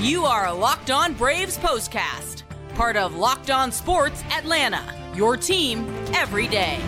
You are a Locked On Braves postcast, part of Locked On Sports Atlanta, your team every day.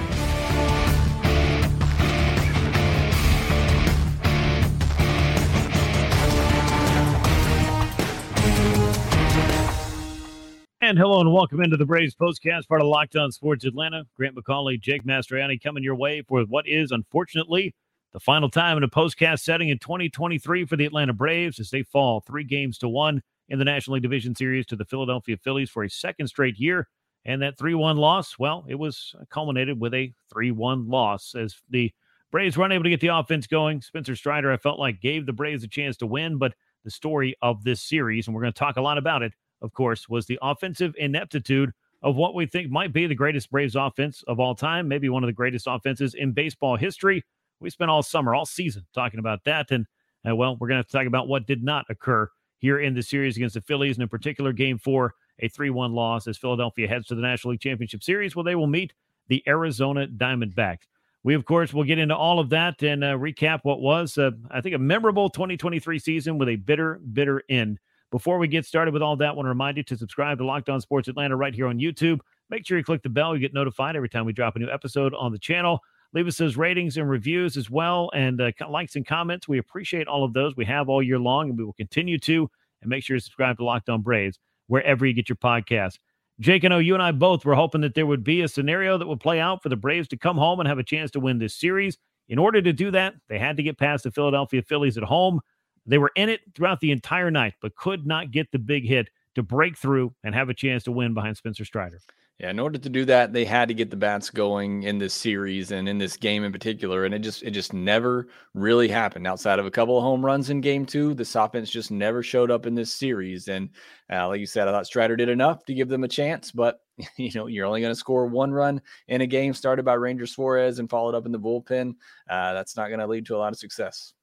And hello and welcome into the Braves postcast, part of Locked On Sports Atlanta. Grant McAuley, Jake Mastroianni coming your way for what is, unfortunately, the final time in a postcast setting in 2023 for the Atlanta Braves as they fall three games to one in the National League Division Series to the Philadelphia Phillies for a second straight year. And that 3 1 loss, well, it was culminated with a 3 1 loss as the Braves were unable to get the offense going. Spencer Strider, I felt like, gave the Braves a chance to win, but the story of this series, and we're going to talk a lot about it, of course, was the offensive ineptitude of what we think might be the greatest Braves offense of all time, maybe one of the greatest offenses in baseball history. We spent all summer, all season talking about that. And, uh, well, we're going to talk about what did not occur here in the series against the Phillies, and in particular, game four, a 3 1 loss as Philadelphia heads to the National League Championship Series, where they will meet the Arizona Diamondbacks. We, of course, will get into all of that and uh, recap what was, uh, I think, a memorable 2023 season with a bitter, bitter end. Before we get started with all that, I want to remind you to subscribe to Locked On Sports Atlanta right here on YouTube. Make sure you click the bell. You get notified every time we drop a new episode on the channel. Leave us those ratings and reviews as well, and uh, likes and comments. We appreciate all of those. We have all year long, and we will continue to. And make sure you subscribe to Locked On Braves wherever you get your podcast. Jake, and know you and I both were hoping that there would be a scenario that would play out for the Braves to come home and have a chance to win this series. In order to do that, they had to get past the Philadelphia Phillies at home. They were in it throughout the entire night, but could not get the big hit to break through and have a chance to win behind Spencer Strider. Yeah, in order to do that, they had to get the bats going in this series and in this game in particular, and it just it just never really happened. Outside of a couple of home runs in Game Two, this offense just never showed up in this series. And uh, like you said, I thought Strider did enough to give them a chance, but you know you're only going to score one run in a game started by Ranger Suarez and followed up in the bullpen. Uh, that's not going to lead to a lot of success.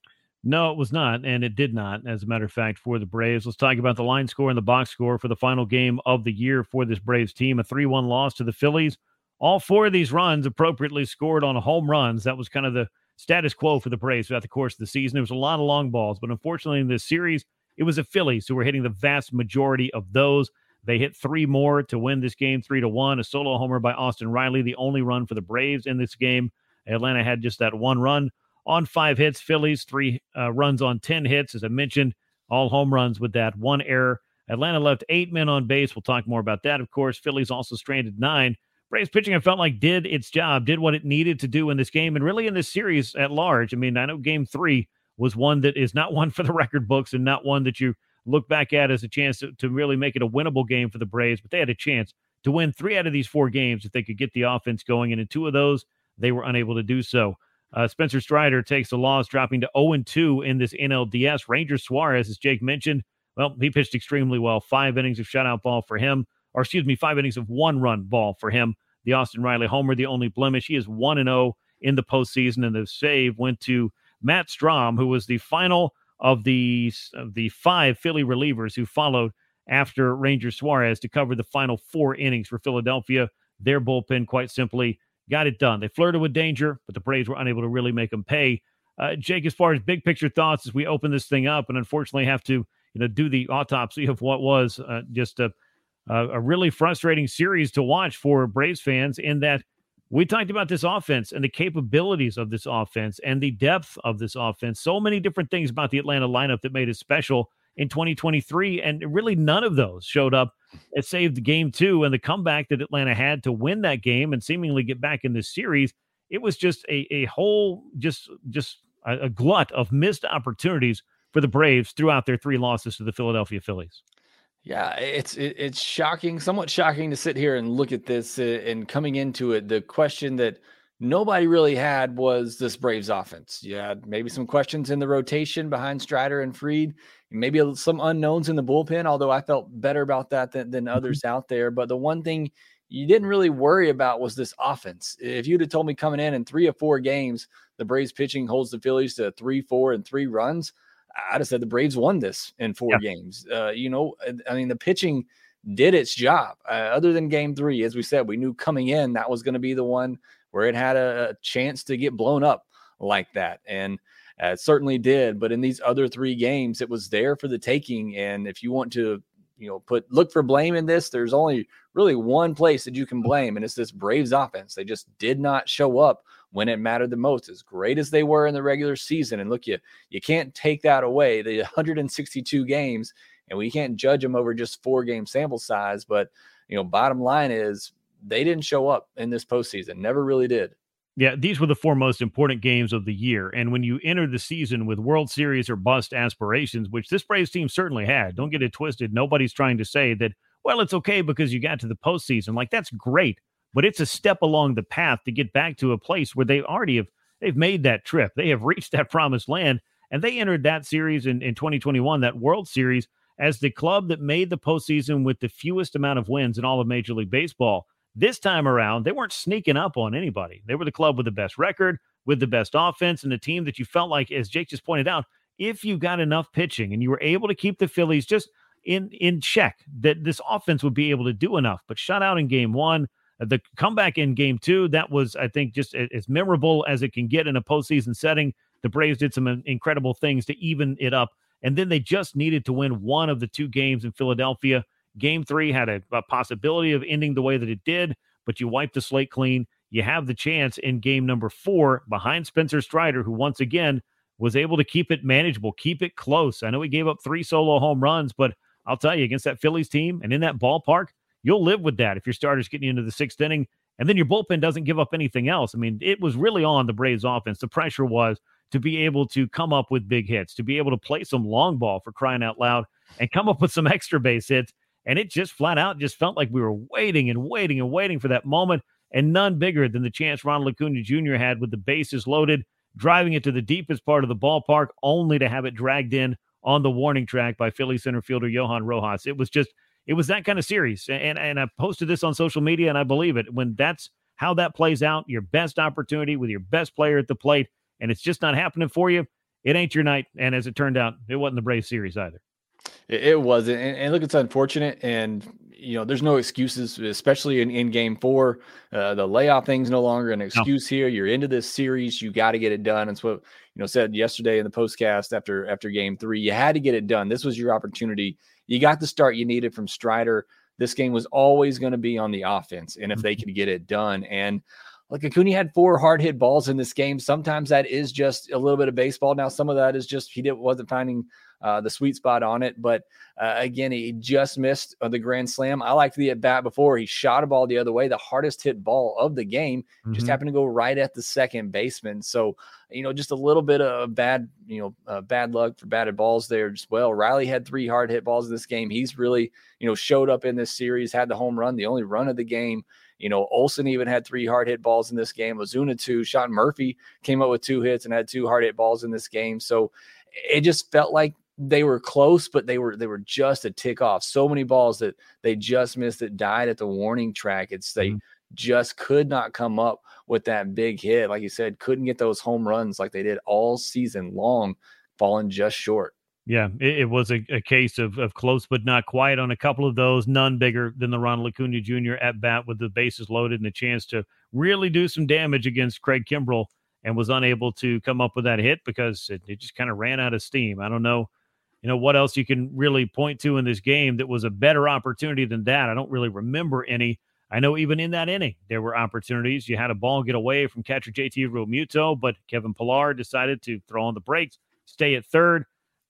No, it was not, and it did not, as a matter of fact, for the Braves. Let's talk about the line score and the box score for the final game of the year for this Braves team. A 3 1 loss to the Phillies. All four of these runs appropriately scored on home runs. That was kind of the status quo for the Braves throughout the course of the season. There was a lot of long balls, but unfortunately in this series, it was the Phillies who were hitting the vast majority of those. They hit three more to win this game, three to one. A solo homer by Austin Riley, the only run for the Braves in this game. Atlanta had just that one run on five hits. Phillies, three uh, runs on 10 hits. As I mentioned, all home runs with that one error. Atlanta left eight men on base. We'll talk more about that, of course. Phillies also stranded nine. Braves pitching, I felt like, did its job, did what it needed to do in this game and really in this series at large. I mean, I know game three was one that is not one for the record books and not one that you look back at as a chance to, to really make it a winnable game for the Braves, but they had a chance to win three out of these four games if they could get the offense going. And in two of those, they were unable to do so. Uh, Spencer Strider takes the loss, dropping to 0 2 in this NLDS. Ranger Suarez, as Jake mentioned, well, he pitched extremely well. Five innings of shutout ball for him, or excuse me, five innings of one run ball for him. The Austin Riley homer, the only blemish. He is 1 0 in the postseason, and the save went to Matt Strahm, who was the final of the, of the five Philly relievers who followed after Ranger Suarez to cover the final four innings for Philadelphia. Their bullpen, quite simply, got it done. They flirted with danger, but the Braves were unable to really make them pay. Uh, Jake, as far as big picture thoughts, as we open this thing up, and unfortunately have to, you know, do the autopsy of what was uh, just a a really frustrating series to watch for Braves fans. In that we talked about this offense and the capabilities of this offense and the depth of this offense. So many different things about the Atlanta lineup that made it special in 2023, and really none of those showed up. It saved game two and the comeback that Atlanta had to win that game and seemingly get back in this series. It was just a, a whole, just just a, a glut of missed opportunities for the Braves throughout their three losses to the Philadelphia Phillies. Yeah, it's it, it's shocking, somewhat shocking to sit here and look at this uh, and coming into it. The question that nobody really had was this Braves offense. Yeah, maybe some questions in the rotation behind Strider and Fried maybe some unknowns in the bullpen, although I felt better about that than, than mm-hmm. others out there. But the one thing you didn't really worry about was this offense. If you'd have told me coming in in three or four games, the Braves pitching holds the Phillies to three, four, and three runs, I'd have said the Braves won this in four yeah. games. Uh, you know, I mean, the pitching did its job. Uh, other than game three, as we said, we knew coming in that was going to be the one where it had a, a chance to get blown up like that. And Uh, it certainly did. But in these other three games, it was there for the taking. And if you want to, you know, put look for blame in this, there's only really one place that you can blame, and it's this Braves offense. They just did not show up when it mattered the most. As great as they were in the regular season, and look, you you can't take that away. The 162 games, and we can't judge them over just four game sample size. But you know, bottom line is they didn't show up in this postseason. Never really did. Yeah, these were the four most important games of the year. And when you enter the season with World Series or bust aspirations, which this Braves team certainly had, don't get it twisted. Nobody's trying to say that, well, it's okay because you got to the postseason. Like, that's great, but it's a step along the path to get back to a place where they already have they've made that trip. They have reached that promised land. And they entered that series in, in 2021, that World Series, as the club that made the postseason with the fewest amount of wins in all of Major League Baseball. This time around, they weren't sneaking up on anybody. They were the club with the best record, with the best offense, and the team that you felt like, as Jake just pointed out, if you got enough pitching and you were able to keep the Phillies just in in check, that this offense would be able to do enough. But shut out in game one, uh, the comeback in game two, that was, I think, just as memorable as it can get in a postseason setting. The Braves did some incredible things to even it up. And then they just needed to win one of the two games in Philadelphia. Game three had a, a, possibility of ending the way that it did, but you wiped the slate clean. You have the chance in game number four behind Spencer Strider, who once again was able to keep it manageable, keep it close. I know he gave up three solo home runs, but I'll tell you, against that Phillies team and in that ballpark, you'll live with that if your starter's getting into the sixth inning and then your bullpen doesn't give up anything else. I mean, it was really on the Braves offense. The pressure was to be able to come up with big hits, to be able to play some long ball for crying out loud and come up with some extra base hits. And it just flat out just felt like we were waiting and waiting and waiting for that moment. And none bigger than the chance Ronald Acuna Jr. had with the bases loaded, driving it to the deepest part of the ballpark, only to have it dragged in on the warning track by Philly center fielder Johan Rojas. It was just, it was that kind of series. And, and I posted this on social media, and I believe it. When that's how that plays out, your best opportunity with your best player at the plate, and it's just not happening for you, it ain't your night. And as it turned out, it wasn't the Braves series either. It, it wasn't. And, and, look, it's unfortunate. And, you know, there's no excuses, especially in, in game four. Uh, the layoff thing's no longer an excuse no. here. You're into this series. You got to get it done. It's what, you know, said yesterday in the postcast after after game three. You had to get it done. This was your opportunity. You got the start you needed from Strider. This game was always going to be on the offense. And if they mm-hmm. could get it done. And like Acuna had four hard hit balls in this game. Sometimes that is just a little bit of baseball. Now, some of that is just he didn't wasn't finding uh, the sweet spot on it. But uh, again, he just missed uh, the grand slam. I liked the at bat before. He shot a ball the other way, the hardest hit ball of the game, mm-hmm. just happened to go right at the second baseman. So, you know, just a little bit of bad, you know, uh, bad luck for batted balls there as well. Riley had three hard hit balls in this game. He's really, you know, showed up in this series, had the home run, the only run of the game. You know, Olson even had three hard hit balls in this game. Ozuna two. Sean Murphy came up with two hits and had two hard hit balls in this game. So it just felt like they were close, but they were they were just a tick off. So many balls that they just missed that died at the warning track. It's they mm-hmm. just could not come up with that big hit. Like you said, couldn't get those home runs like they did all season long, falling just short. Yeah, it, it was a, a, case of, of close but not quite on a couple of those, none bigger than the Ronald Acuna Jr. at bat with the bases loaded and a chance to really do some damage against Craig Kimbrel and was unable to come up with that hit because it, it just kind of ran out of steam. I don't know, you know, what else you can really point to in this game that was a better opportunity than that. I don't really remember any. I know even in that inning, there were opportunities. You had a ball get away from catcher JT Realmuto, but Kevin Pillar decided to throw on the brakes, stay at third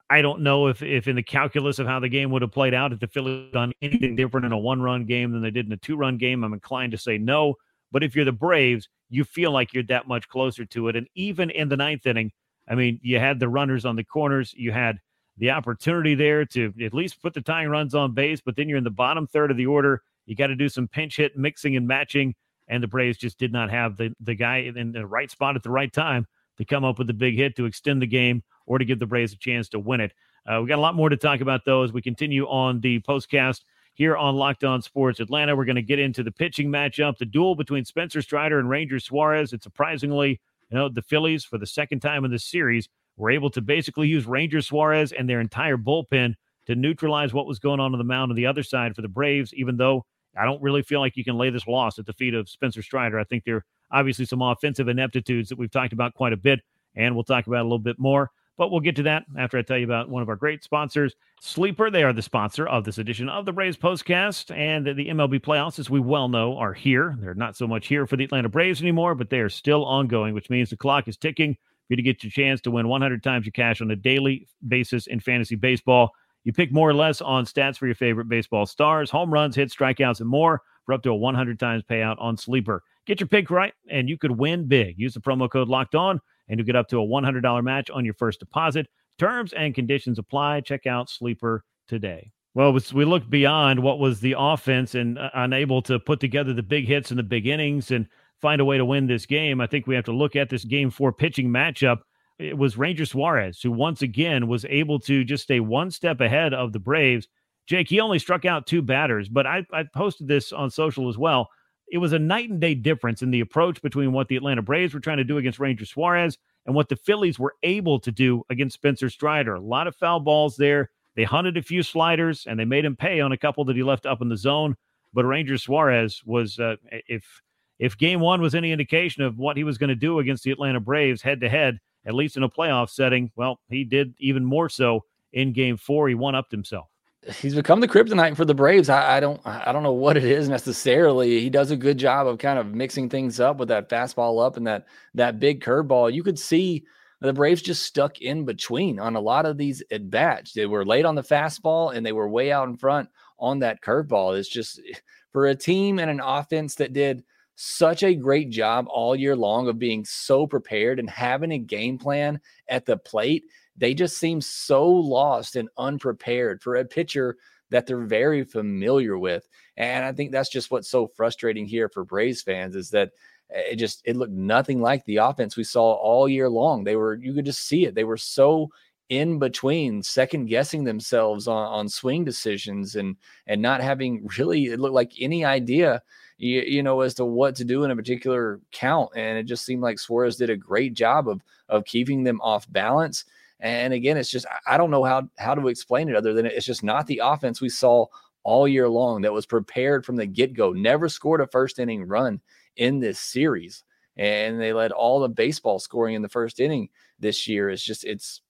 I don't know if if in the calculus of how the game would have played out if the Phillies done anything different in a one run game than they did in a two run game. I'm inclined to say no. But if you're the Braves, you feel like you're that much closer to it. And even in the ninth inning, I mean, you had the runners on the corners, you had the opportunity there to at least put the tying runs on base, but then you're in the bottom third of the order. You got to do some pinch hit mixing and matching, and the Braves just did not have the the guy in the right spot at the right time to come up with a big hit to extend the game or to give the Braves a chance to win it. Uh, we got a lot more to talk about though as we continue on the postcast here on Locked On Sports Atlanta. We're going to get into the pitching matchup, the duel between Spencer Strider and Ranger Suarez. And surprisingly, you know, the Phillies for the second time in the series were able to basically use Ranger Suarez and their entire bullpen to neutralize what was going on on the mound on the other side for the Braves, even though I don't really feel like you can lay this loss at the feet of Spencer Strider. I think there are obviously some offensive ineptitudes that we've talked about quite a bit and we'll talk about a little bit more. But we'll get to that after I tell you about one of our great sponsors, Sleeper. They are the sponsor of this edition of the Braves Postcast. And the MLB playoffs, as we well know, are here. They're not so much here for the Atlanta Braves anymore, but they are still ongoing, which means the clock is ticking you to get your chance to win 100 times your cash on a daily basis in fantasy baseball. You pick more or less on stats for your favorite baseball stars, home runs, hits, strikeouts, and more for up to a 100 times payout on Sleeper. Get your pick right, and you could win big. Use the promo code Locked On and you get up to a $100 match on your first deposit. Terms and conditions apply. Check out Sleeper today. Well, we look beyond what was the offense and uh, unable to put together the big hits and the big innings and find a way to win this game. I think we have to look at this game four pitching matchup. It was Ranger Suarez who once again was able to just stay one step ahead of the Braves. Jake, he only struck out two batters, but I, I posted this on social as well it was a night and day difference in the approach between what the Atlanta Braves were trying to do against Ranger Suarez and what the Phillies were able to do against Spencer Strider. A lot of foul balls there. They hunted a few sliders and they made him pay on a couple that he left up in the zone. But Ranger Suarez was, uh, if if Game One was any indication of what he was going to do against the Atlanta Braves head to head, at least in a playoff setting, well, he did even more so in Game Four. He one upped himself he's become the kryptonite for the Braves. I, I, don't I don't know what it is necessarily. He does a good job of kind of mixing things up with that fastball up and that that big curveball. You could see the Braves just stuck in between on a lot of these at bats. They were late on the fastball and they were way out in front on that curveball. It's just for a team and an offense that did such a great job all year long of being so prepared and having a game plan at the plate they just seem so lost and unprepared for a pitcher that they're very familiar with. And I think that's just what's so frustrating here for Braves fans is that eh, it just it looked nothing like the offense we saw all year long. They were you could just see it. They were so in between, second guessing themselves on, on swing decisions and and not having really it looked like any idea you, you know as to what to do in a particular count. And it just seemed like Suarez did a great job of of keeping them off balance and again, it's just I don't know how how to explain it other than it's just not the offense we saw all year long that was prepared from the get go. Never scored a first inning run in this series, and they led all the baseball scoring in the first inning this year. It's just it's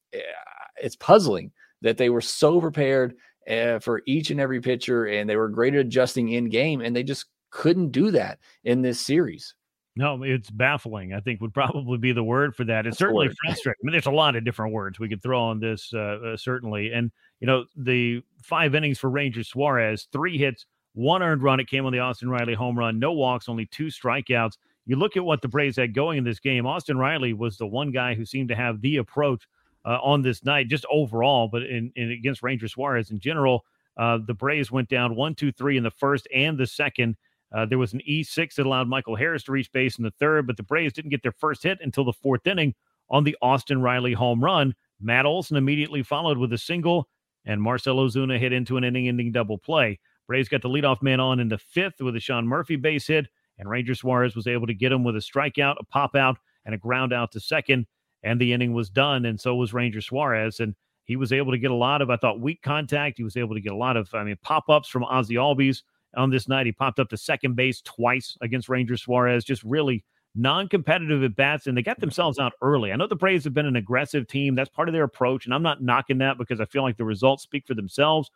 it's puzzling that they were so prepared uh, for each and every pitcher, and they were great at adjusting in game, and they just couldn't do that in this series. No, it's baffling. I think would probably be the word for that. It's That's certainly frustrating. I mean, there's a lot of different words we could throw on this, uh, uh, certainly. And you know, the five innings for Ranger Suarez, three hits, one earned run. It came on the Austin Riley home run, no walks, only two strikeouts. You look at what the Braves had going in this game. Austin Riley was the one guy who seemed to have the approach uh, on this night, just overall, but in, in against Ranger Suarez in general. Uh, the Braves went down one, two, three in the first and the second. Uh, there was an E6 that allowed Michael Harris to reach base in the third, but the Braves didn't get their first hit until the fourth inning on the Austin Riley home run. Matt Olson immediately followed with a single, and Marcell Ozuna hit into an inning ending double play. Braves got the leadoff man on in the fifth with a Sean Murphy base hit, and Ranger Suarez was able to get him with a strikeout, a pop out, and a ground out to second, and the inning was done, and so was Ranger Suarez. And he was able to get a lot of, I thought, weak contact. He was able to get a lot of, I mean, pop ups from Ozzy Albies on this night. He popped up to second base twice against Ranger Suarez, just really non competitive at bats, and they got themselves out early. I know the Braves have been an aggressive team. That's part of their approach, and I'm not knocking that because I feel like the results speak for themselves.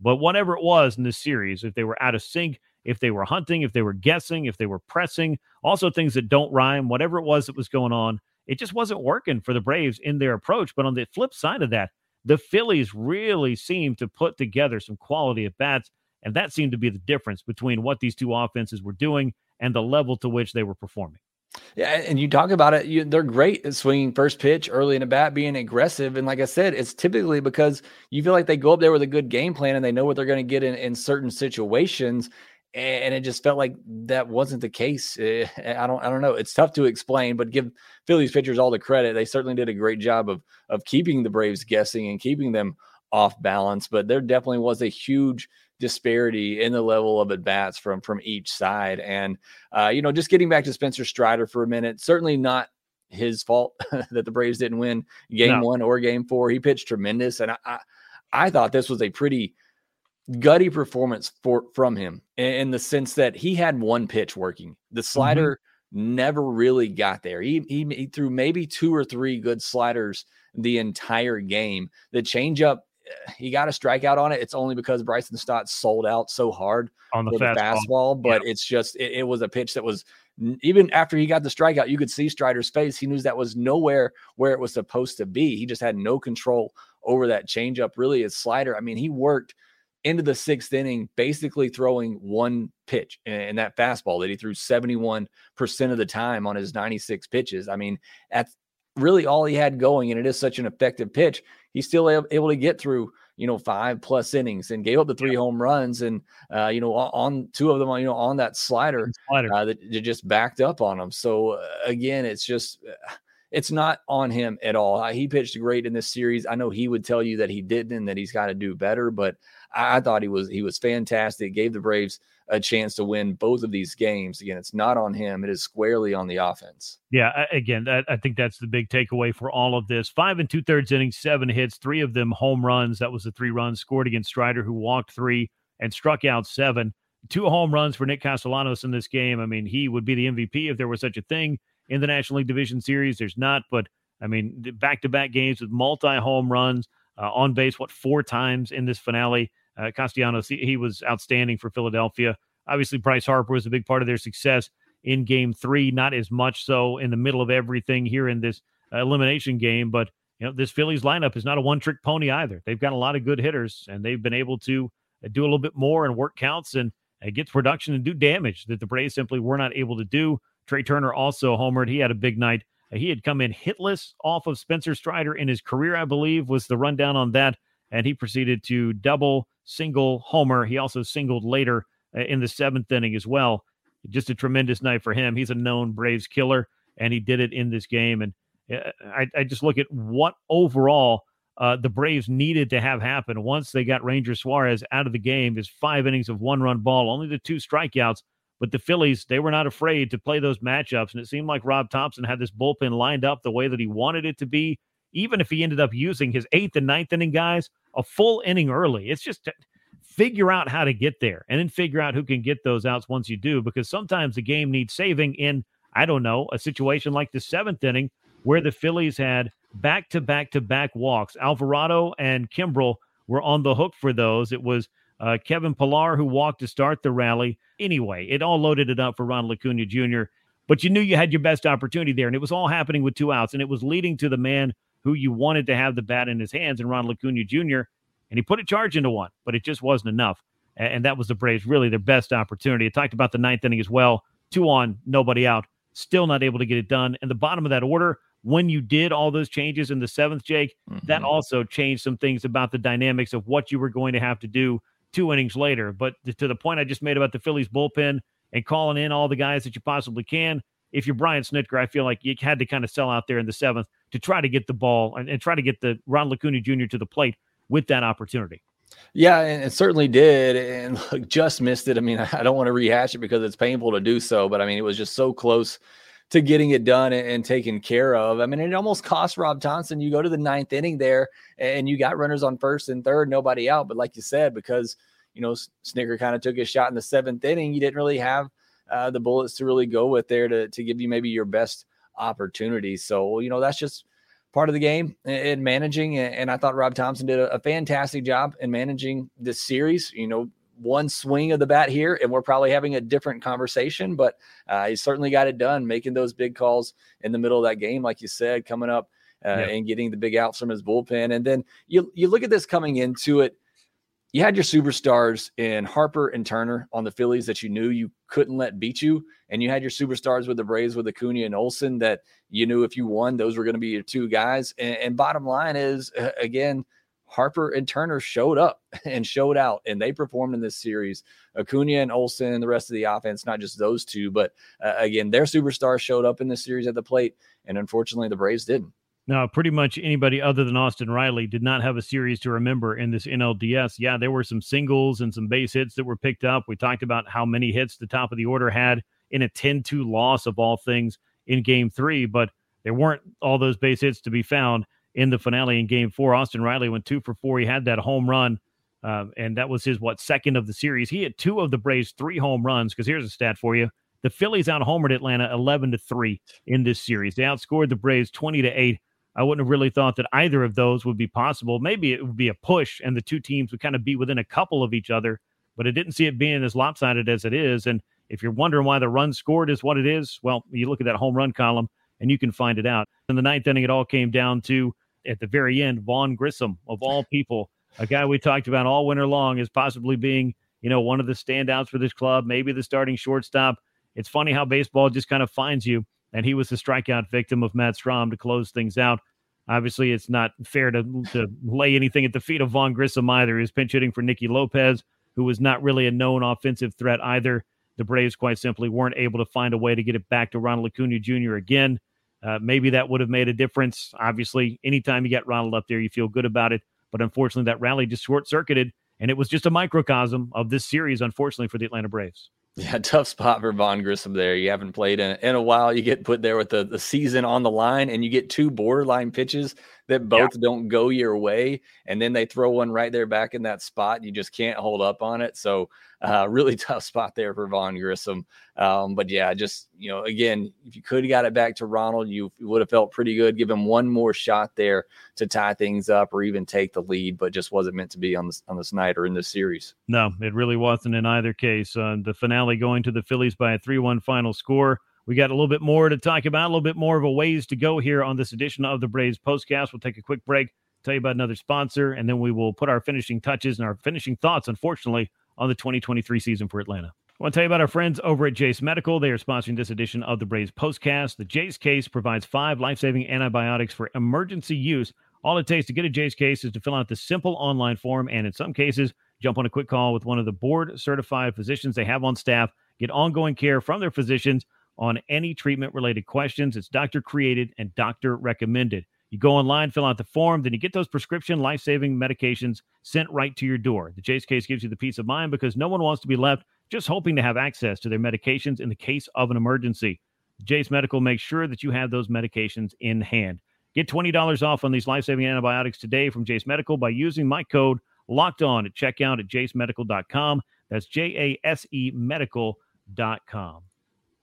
But whatever it was in this series, if they were out of sync, if they were hunting, if they were guessing, if they were pressing, also things that don't rhyme, whatever it was that was going on, it just wasn't working for the Braves in their approach. But on the flip side of that, the Phillies really seemed to put together some quality at bats. And that seemed to be the difference between what these two offenses were doing and the level to which they were performing. Yeah, and you talk about it. You, they're great at swinging first pitch early in a bat, being aggressive. And like I said, it's typically because you feel like they go up there with a good game plan and they know what they're going to get in, in certain situations. And it just felt like that wasn't the case. Eh, I don't, I don't know. It's tough to explain, but give Phillies pitchers all the credit. They certainly did a great job of of keeping the Braves guessing and keeping them off balance. But there definitely was a huge disparity in the level of at bats from from each side. And uh, you know, just getting back to Spencer Strider for a minute, certainly not his fault that the Braves didn't win game no. one or game four. He pitched tremendous, and I, I, I thought this was a pretty gutty performance for from him in, the sense that he had one pitch working. The mm-hmm. slider never really got there. He, he, he threw maybe two or three good sliders the entire game. The changeup, eh, he got a strikeout on it. It's only because Bryson Stott sold out so hard on the, fastball. fastball. but yeah. it's just it, it, was a pitch that was even after he got the strikeout, you could see Strider's face. He knew that was nowhere where it was supposed to be. He just had no control over that changeup. Really, his slider. I mean, he worked into the sixth inning, basically throwing one pitch and that fastball that he threw 71% of the time on his 96 pitches. I mean, that's really all he had going, and it is such an effective pitch. He's still able to get through, you know, five plus innings and gave up the three yeah. home runs, and uh, you know, on two of them, you know, on that slider, slider. Uh, that just backed up on him. So uh, again, it's just. Uh, it's not on him at all. He pitched great in this series. I know he would tell you that he didn't and that he's got to do better, but I, thought he was he was fantastic. Gave the Braves a chance to win both of these games. Again, it's not on him; it is squarely on the offense. Yeah, again, I think that's the big takeaway for all of this. Five and two thirds innings, seven hits, three of them home runs. That was the three runs scored against Strider, who walked three and struck out seven. Two home runs for Nick Castellanos in this game. I mean, he would be the MVP if there was such a thing in the National League Division Series. There's not, but I mean, back to back games with multi home runs uh, on base, what, four times in this finale. Uh, Castellanos, he, he, was outstanding for Philadelphia. Obviously, Bryce Harper was a big part of their success in game three, not as much so in the middle of everything here in this uh, elimination game. But, you know, this Phillies lineup is not a one trick pony either. They've got a lot of good hitters, and they've been able to uh, do a little bit more and work counts and uh, get production and do damage that the Braves simply were not able to do. Trea Turner also homered. He had a big night. He had come in hitless off of Spencer Strider in his career, I believe, was the rundown on that. And he proceeded to double single homer. He also singled later uh, in the seventh inning as well. Just a tremendous night for him. He's a known Braves killer, and he did it in this game. And uh, I, I just look at what overall uh, the Braves needed to have happen once they got Ranger Suarez out of the game is five innings of one run ball, only the two strikeouts. But the Phillies, they were not afraid to play those matchups. And it seemed like Rob Thomson had this bullpen lined up the way that he wanted it to be, even if he ended up using his eighth and ninth inning guys a full inning early. It's just figure out how to get there and then figure out who can get those outs once you do, because sometimes the game needs saving in, I don't know, a situation like the seventh inning where the Phillies had back to back to back walks. Alvarado and Kimbrel were on the hook for those. It was uh, Kevin Pillar who walked to start the rally. Anyway, it all loaded it up for Ronald Acuna Jr., but you knew you had your best opportunity there, and it was all happening with two outs, and it was leading to the man who you wanted to have the bat in his hands, and Ronald Acuna Jr and he put a charge into one, but it just wasn't enough. And that was the Braves really their best opportunity. I talked about the ninth inning as well. Two on, nobody out. Still not able to get it done. And the bottom of that order, when you did all those changes in the seventh, Jake, mm-hmm. that also changed some things about the dynamics of what you were going to have to do two innings later. But to the point I just made about the Phillies bullpen and calling in all the guys that you possibly can, if you're Brian Snitker, I feel like you had to kind of sell out there in the seventh to try to get the ball and, and try to get the Ron Acuna Jr. to the plate with that opportunity. Yeah, and it certainly did. And look, just missed it. I mean, I don't want to rehash it because it's painful to do so, but I mean, it was just so close to getting it done and, and taken care of. I mean, it almost cost Rob Thomson. You go to the ninth inning there and you got runners on first and third, nobody out. But like you said, because, you know, Snitker kind of took his shot in the seventh inning, you didn't really have uh, the bullets to really go with there to, to give you maybe your best opportunity. So, you know, that's just part of the game in managing. And I thought Rob Thomson did a, fantastic job in managing this series. You know, one swing of the bat here, and we're probably having a different conversation, but uh, he certainly got it done, making those big calls in the middle of that game, like you said, coming up uh, yeah. and getting the big outs from his bullpen. And then you you look at this coming into it you had your superstars in Harper and Turner on the Phillies that you knew you couldn't let beat you. And you had your superstars with the Braves with Acuna and Olson that you knew if you won, those were going to be your two guys. And, and bottom line is, again, Harper and Turner showed up and showed out, and they performed in this series. Acuna and Olson and the rest of the offense, not just those two, but uh, again, their superstars showed up in this series at the plate. And unfortunately, the Braves didn't. Now, pretty much anybody other than Austin Riley did not have a series to remember in this NLDS. Yeah, there were some singles and some base hits that were picked up. We talked about how many hits the top of the order had in a 10 2 loss of all things in game three, but there weren't all those base hits to be found in the finale in game four. Austin Riley went two for four. He had that home run, um, and that was his, what, second of the series. He had two of the Braves' three home runs, because here's a stat for you The Phillies out homered Atlanta 11 to 3 in this series. They outscored the Braves 20 to 8. I wouldn't have really thought that either of those would be possible. Maybe it would be a push and the two teams would kind of be within a couple of each other, but I didn't see it being as lopsided as it is. And if you're wondering why the run scored is what it is, well, you look at that home run column and you can find it out. In the ninth inning, it all came down to at the very end, Vaughn Grissom, of all people, a guy we talked about all winter long as possibly being, you know, one of the standouts for this club, maybe the starting shortstop. It's funny how baseball just kind of finds you. And he was the strikeout victim of Matt Strahm to close things out. Obviously, it's not fair to, to lay anything at the feet of Vaughn Grissom either. He's pinch hitting for Nicky Lopez, who was not really a known offensive threat either. The Braves quite simply weren't able to find a way to get it back to Ronald Acuna Jr. again. Uh, maybe that would have made a difference. Obviously, anytime you get Ronald up there, you feel good about it. But unfortunately, that rally just short circuited, and it was just a microcosm of this series, unfortunately, for the Atlanta Braves. Yeah, tough spot for Vaughn Grissom there. You haven't played in, in a while. You get put there with the, the season on the line, and you get two borderline pitches that both yeah. don't go your way. And then they throw one right there back in that spot. You just can't hold up on it. So, uh, really tough spot there for Vaughn Grissom. Um, but yeah, just, you know, again, if you could have got it back to Ronald, you, you would have felt pretty good. Give him one more shot there to tie things up or even take the lead, but just wasn't meant to be on this, on this night or in this series. No, it really wasn't in either case. Uh, the finale going to the Phillies by a 3 1 final score. We got a little bit more to talk about, a little bit more of a ways to go here on this edition of the Braves Postcast. We'll take a quick break, tell you about another sponsor, and then we will put our finishing touches and our finishing thoughts, unfortunately, on the 2023 season for Atlanta. I want to tell you about our friends over at Jase Medical. They are sponsoring this edition of the Braves Postcast. The Jase case provides five life saving antibiotics for emergency use. All it takes to get a Jase case is to fill out the simple online form, and in some cases, jump on a quick call with one of the board certified physicians they have on staff, get ongoing care from their physicians on any treatment related questions. It's doctor created and doctor recommended. You go online, fill out the form, then you get those prescription life saving medications sent right to your door. The Jase case gives you the peace of mind because no one wants to be left just hoping to have access to their medications in the case of an emergency. Jase Medical makes sure that you have those medications in hand. Get $20 off on these life saving antibiotics today from Jase Medical by using my code locked on at checkout at jasemedical.com. That's J A S E medical.com.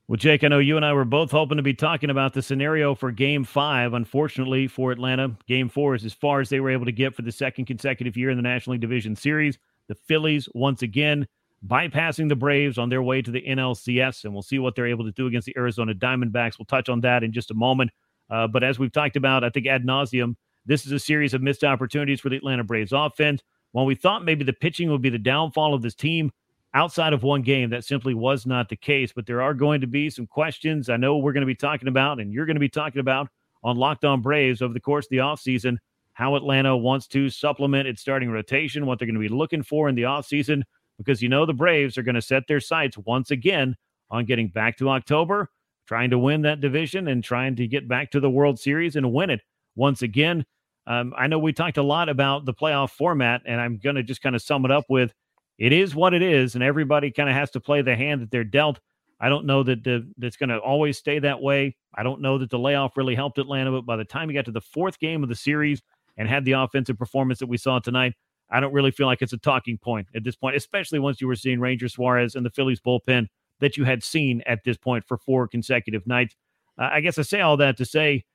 Well, Jake, I know you and I were both hoping to be talking about the scenario for game five. Unfortunately for Atlanta, game four is as far as they were able to get for the second consecutive year in the National League Division Series. The Phillies, once again, bypassing the Braves on their way to the NLCS, and we'll see what they're able to do against the Arizona Diamondbacks. We'll touch on that in just a moment. Uh, but as we've talked about, I think ad nauseum, this is a series of missed opportunities for the Atlanta Braves offense. While we thought maybe the pitching would be the downfall of this team, outside of one game, that simply was not the case. But there are going to be some questions I know we're going to be talking about, and you're going to be talking about on Locked On Braves over the course of the offseason, how Atlanta wants to supplement its starting rotation, what they're going to be looking for in the offseason, because you know the Braves are going to set their sights once again on getting back to October, trying to win that division and trying to get back to the World Series and win it once again. Um, I know we talked a lot about the playoff format, and I'm going to just kind of sum it up with it is what it is, and everybody kind of has to play the hand that they're dealt. I don't know that the, that's going to always stay that way. I don't know that the layoff really helped Atlanta, but by the time you got to the fourth game of the series and had the offensive performance that we saw tonight, I don't really feel like it's a talking point at this point, especially once you were seeing Ranger Suarez and the Phillies bullpen that you had seen at this point for four consecutive nights. Uh, I guess I say all that to say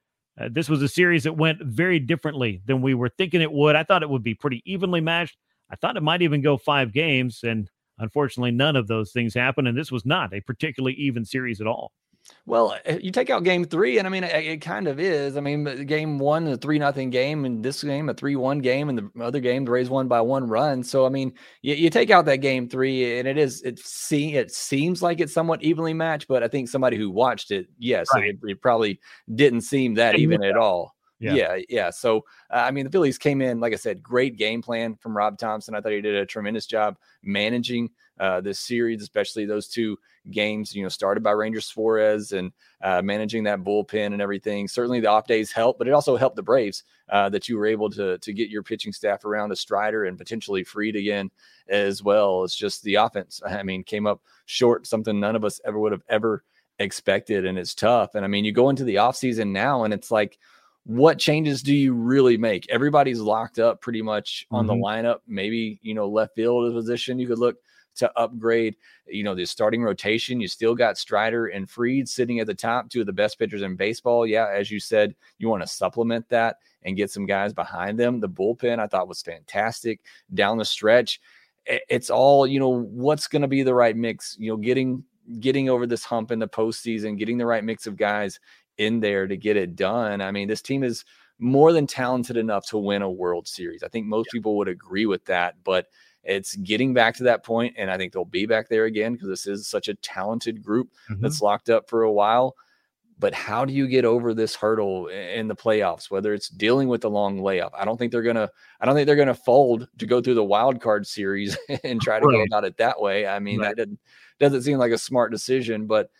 uh, this was a series that went very differently than we were thinking it would. I thought it would be pretty evenly matched. I thought it might even go five games, and unfortunately, none of those things happened. And this was not a particularly even series at all. Well, eh, you take out game three, and I mean, it, it kind of is. I mean, game one, a three nothing game, and this game, a three one game, and the other game, the Rays won by one run. So, I mean, you, you take out that game three, and it is it see it seems like it's somewhat evenly matched, but I think somebody who watched it, yes, right. it, it, probably didn't seem that even at all. Yeah. yeah, yeah. So uh, I mean, the Phillies came in, like I said, great game plan from Rob Thomson. I thought he did a tremendous job managing uh, this series, especially those two games. You know, started by Ranger Suarez and uh, managing that bullpen and everything. Certainly, the off days helped, but it also helped the Braves uh, that you were able to to get your pitching staff around a Strider and potentially Fried again as well. It's just the offense. I mean, came up short, something none of us ever would have ever expected, and it's tough. And I mean, you go into the offseason now, and it's like what changes do you really make? Everybody's locked up pretty much on mm-hmm. the lineup. Maybe, you know, left field position you could look to upgrade. You know, the starting rotation, you still got Strider and Fried sitting at the top, two of the best pitchers in baseball. Yeah, as you said, you want to supplement that and get some guys behind them. The bullpen I thought was fantastic down the stretch. It's all, you know, what's going to be the right mix, you know, getting getting over this hump in the postseason, getting the right mix of guys in there to get it done. I mean, this team is more than talented enough to win a World Series. I think most yeah. people would agree with that, but it's getting back to that point, and I think they'll be back there again because this is such a talented group mm-hmm. that's locked up for a while. But how do you get over this hurdle in the playoffs? Whether it's dealing with the long layoff, I don't think they're gonna. I don't think they're gonna fold to go through the wild card series and try to right. go about it that way. I mean, right. that doesn't, doesn't seem like a smart decision. But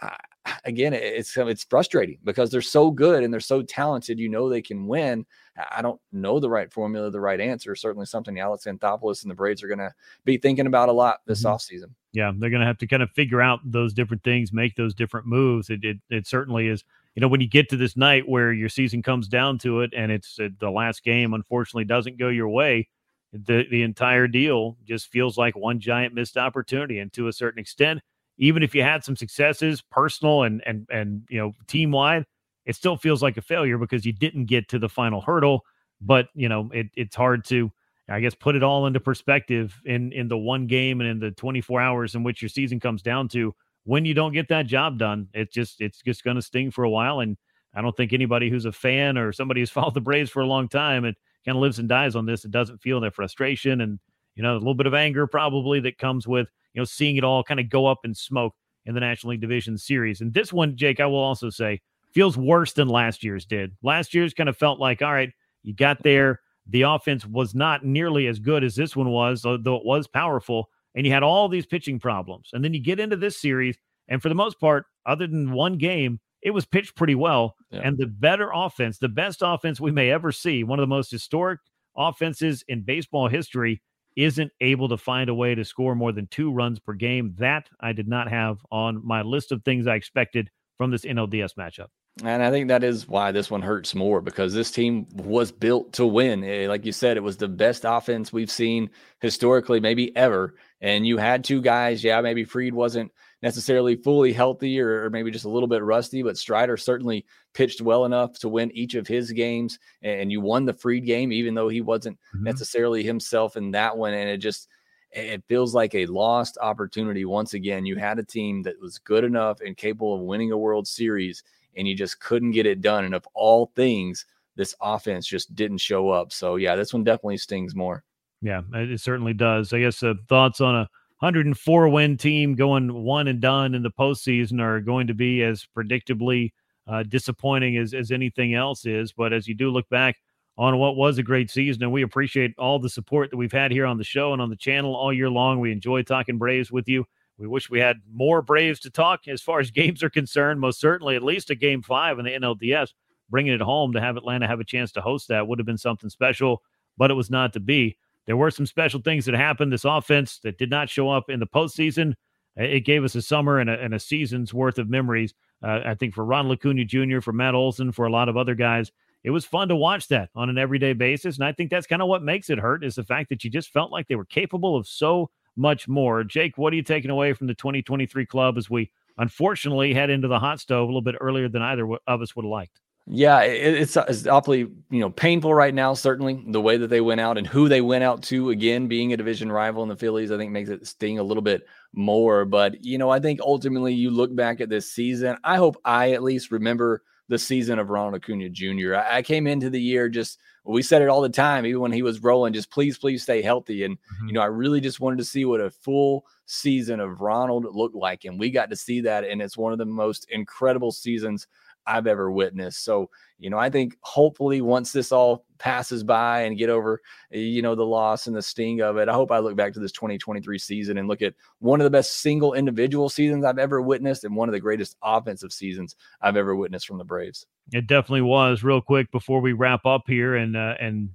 I, again, it's it's frustrating because they're so good and they're so talented. You know they can win. I don't know the right formula, the right answer. Certainly something Alex Anthopoulos and the Braves are going to be thinking about a lot this mm-hmm. offseason. Yeah, they're going to have to kind of figure out those different things, make those different moves. It, it, it certainly is. You know, when you get to this night where your season comes down to it, and it's uh, the last game, unfortunately, doesn't go your way. The the entire deal just feels like one giant missed opportunity, and to a certain extent, even if you had some successes, personal and and and you know team wide, it still feels like a failure because you didn't get to the final hurdle. But you know it, it's hard to, I guess, put it all into perspective in in the one game and in the 24 hours in which your season comes down to. When you don't get that job done, it's just it's just going to sting for a while. And I don't think anybody who's a fan or somebody who's followed the Braves for a long time and kind of lives and dies on this, it doesn't feel that frustration and you know a little bit of anger probably that comes with you know, seeing it all kind of go up in smoke in the National League Division Series. And this one, Jake, I will also say, feels worse than last year's did. Last year's kind of felt like, all right, you got there. The offense was not nearly as good as this one was, though it was powerful. And you had all these pitching problems. And then you get into this series, and for the most part, other than one game, it was pitched pretty well. Yeah. And the better offense, the best offense we may ever see, one of the most historic offenses in baseball history, isn't able to find a way to score more than two runs per game. That I did not have on my list of things I expected from this NLDS matchup. And I think that is why this one hurts more because this team was built to win. Eh, like you said, it was the best offense we've seen historically, maybe ever. And you had two guys. Yeah, maybe Fried wasn't necessarily fully healthy or, maybe just a little bit rusty, but Strider certainly pitched well enough to win each of his games. And you won the Fried game, even though he wasn't mm-hmm. necessarily himself in that one. And it just, it feels like a lost opportunity once again. You had a team that was good enough and capable of winning a World Series, and you just couldn't get it done. And of all things, this offense just didn't show up. So, yeah, this one definitely stings more. Yeah, it certainly does. I guess uh, thoughts on a 104 win team going one and done in the postseason are going to be as predictably uh, disappointing as, as anything else is. But as you do look back on what was a great season, and we appreciate all the support that we've had here on the show and on the channel all year long. We enjoy talking Braves with you. We wish we had more Braves to talk as far as games are concerned. Most certainly, at least a game five in the NLDS, bringing it home to have Atlanta have a chance to host that would have been something special, but it was not to be. There were some special things that happened. This offense that did not show up in the postseason. It gave us a summer and a, and a season's worth of memories. Uh, I think for Ronald Acuna Jr., for Matt Olson, for a lot of other guys, it was fun to watch that on an everyday basis. And I think that's kind of what makes it hurt is the fact that you just felt like they were capable of so much more. Jake, what are you taking away from the 2023 club as we unfortunately head into the hot stove a little bit earlier than either of us would have liked? Yeah, it, it's it's awfully you know painful right now. Certainly, the way that they went out and who they went out to. Again, being a division rival in the Phillies, I think makes it sting a little bit more. But you know, I think ultimately you look back at this season. I hope I at least remember the season of Ronald Acuna Jr. I, I came into the year just we said it all the time, even when he was rolling. Just please, please stay healthy. And mm-hmm. you know, I really just wanted to see what a full season of Ronald looked like, and we got to see that. And it's one of the most incredible seasons I've ever witnessed. So, you know, I think hopefully once this all passes by and get over, you know, the loss and the sting of it, I hope I look back to this 2023 season and look at one of the best single individual seasons I've ever witnessed and one of the greatest offensive seasons I've ever witnessed from the Braves. It definitely was. Real quick before we wrap up here and uh, and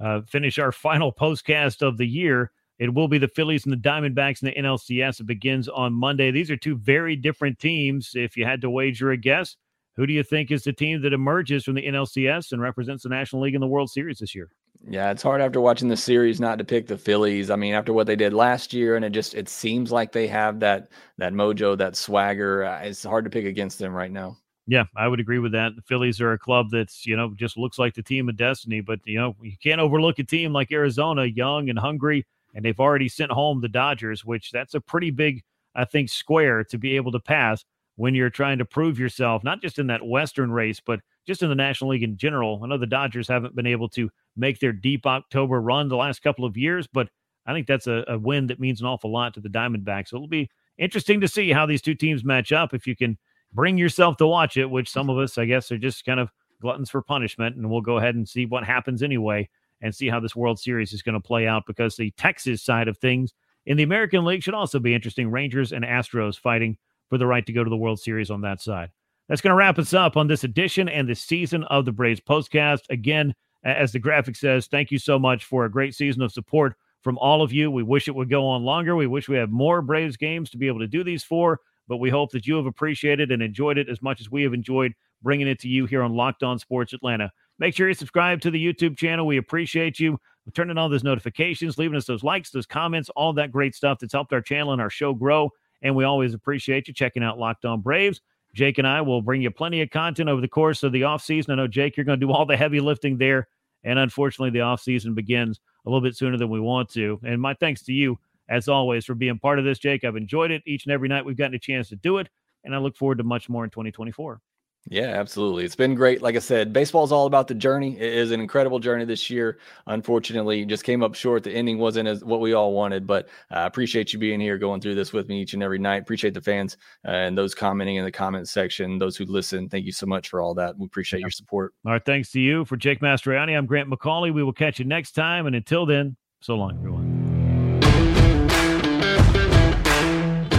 uh, finish our final postcast of the year. It will be the Phillies and the Diamondbacks in the NLCS. It begins on Monday. These are two very different teams. If you had to wager a guess, who do you think is the team that emerges from the NLCS and represents the National League in the World Series this year? Yeah, it's hard after watching the series not to pick the Phillies. I mean, after what they did last year, and it just it seems like they have that that mojo, that swagger. Uh, it's hard to pick against them right now. Yeah, I would agree with that. The Phillies are a club that's, you know, just looks like the team of destiny, but you know, you can't overlook a team like Arizona, young and hungry, and they've already sent home the Dodgers, which that's a pretty big, I think, square to be able to pass when you're trying to prove yourself, not just in that Western race, but just in the National League in general. I know the Dodgers haven't been able to make their deep October run the last couple of years, but I think that's a, a win that means an awful lot to the Diamondbacks. So it'll be interesting to see how these two teams match up. If you can bring yourself to watch it, which some of us, I guess, are just kind of gluttons for punishment, and we'll go ahead and see what happens anyway and see how this World Series is going to play out because the Texas side of things in the American League should also be interesting. Rangers and Astros fighting for the right to go to the World Series on that side. That's going to wrap us up on this edition and this season of the Braves Postcast. Again, as the graphic says, thank you so much for a great season of support from all of you. We wish it would go on longer. We wish we had more Braves games to be able to do these for, but we hope that you have appreciated and enjoyed it as much as we have enjoyed bringing it to you here on Locked On Sports Atlanta. Make sure you subscribe to the YouTube channel. We appreciate you turning on those notifications, leaving us those likes, those comments, all that great stuff that's helped our channel and our show grow. And we always appreciate you checking out Locked On Braves. Jake and I will bring you plenty of content over the course of the offseason. I know, Jake, you're going to do all the heavy lifting there. And unfortunately, the offseason begins a little bit sooner than we want to. And my thanks to you, as always, for being part of this, Jake. I've enjoyed it each and every night we've gotten a chance to do it. And I look forward to much more in 2024. Yeah, absolutely. It's been great. Like I said, baseball is all about the journey. It is an incredible journey this year. Unfortunately, just came up short. The ending wasn't as what we all wanted, but I uh, appreciate you being here, going through this with me each and every night. Appreciate the fans uh, and those commenting in the comment section, those who listen. Thank you so much for all that. We appreciate your support. All right. Thanks to you. For Jake Mastroianni, I'm Grant McAuley. We will catch you next time. And until then, so long, everyone.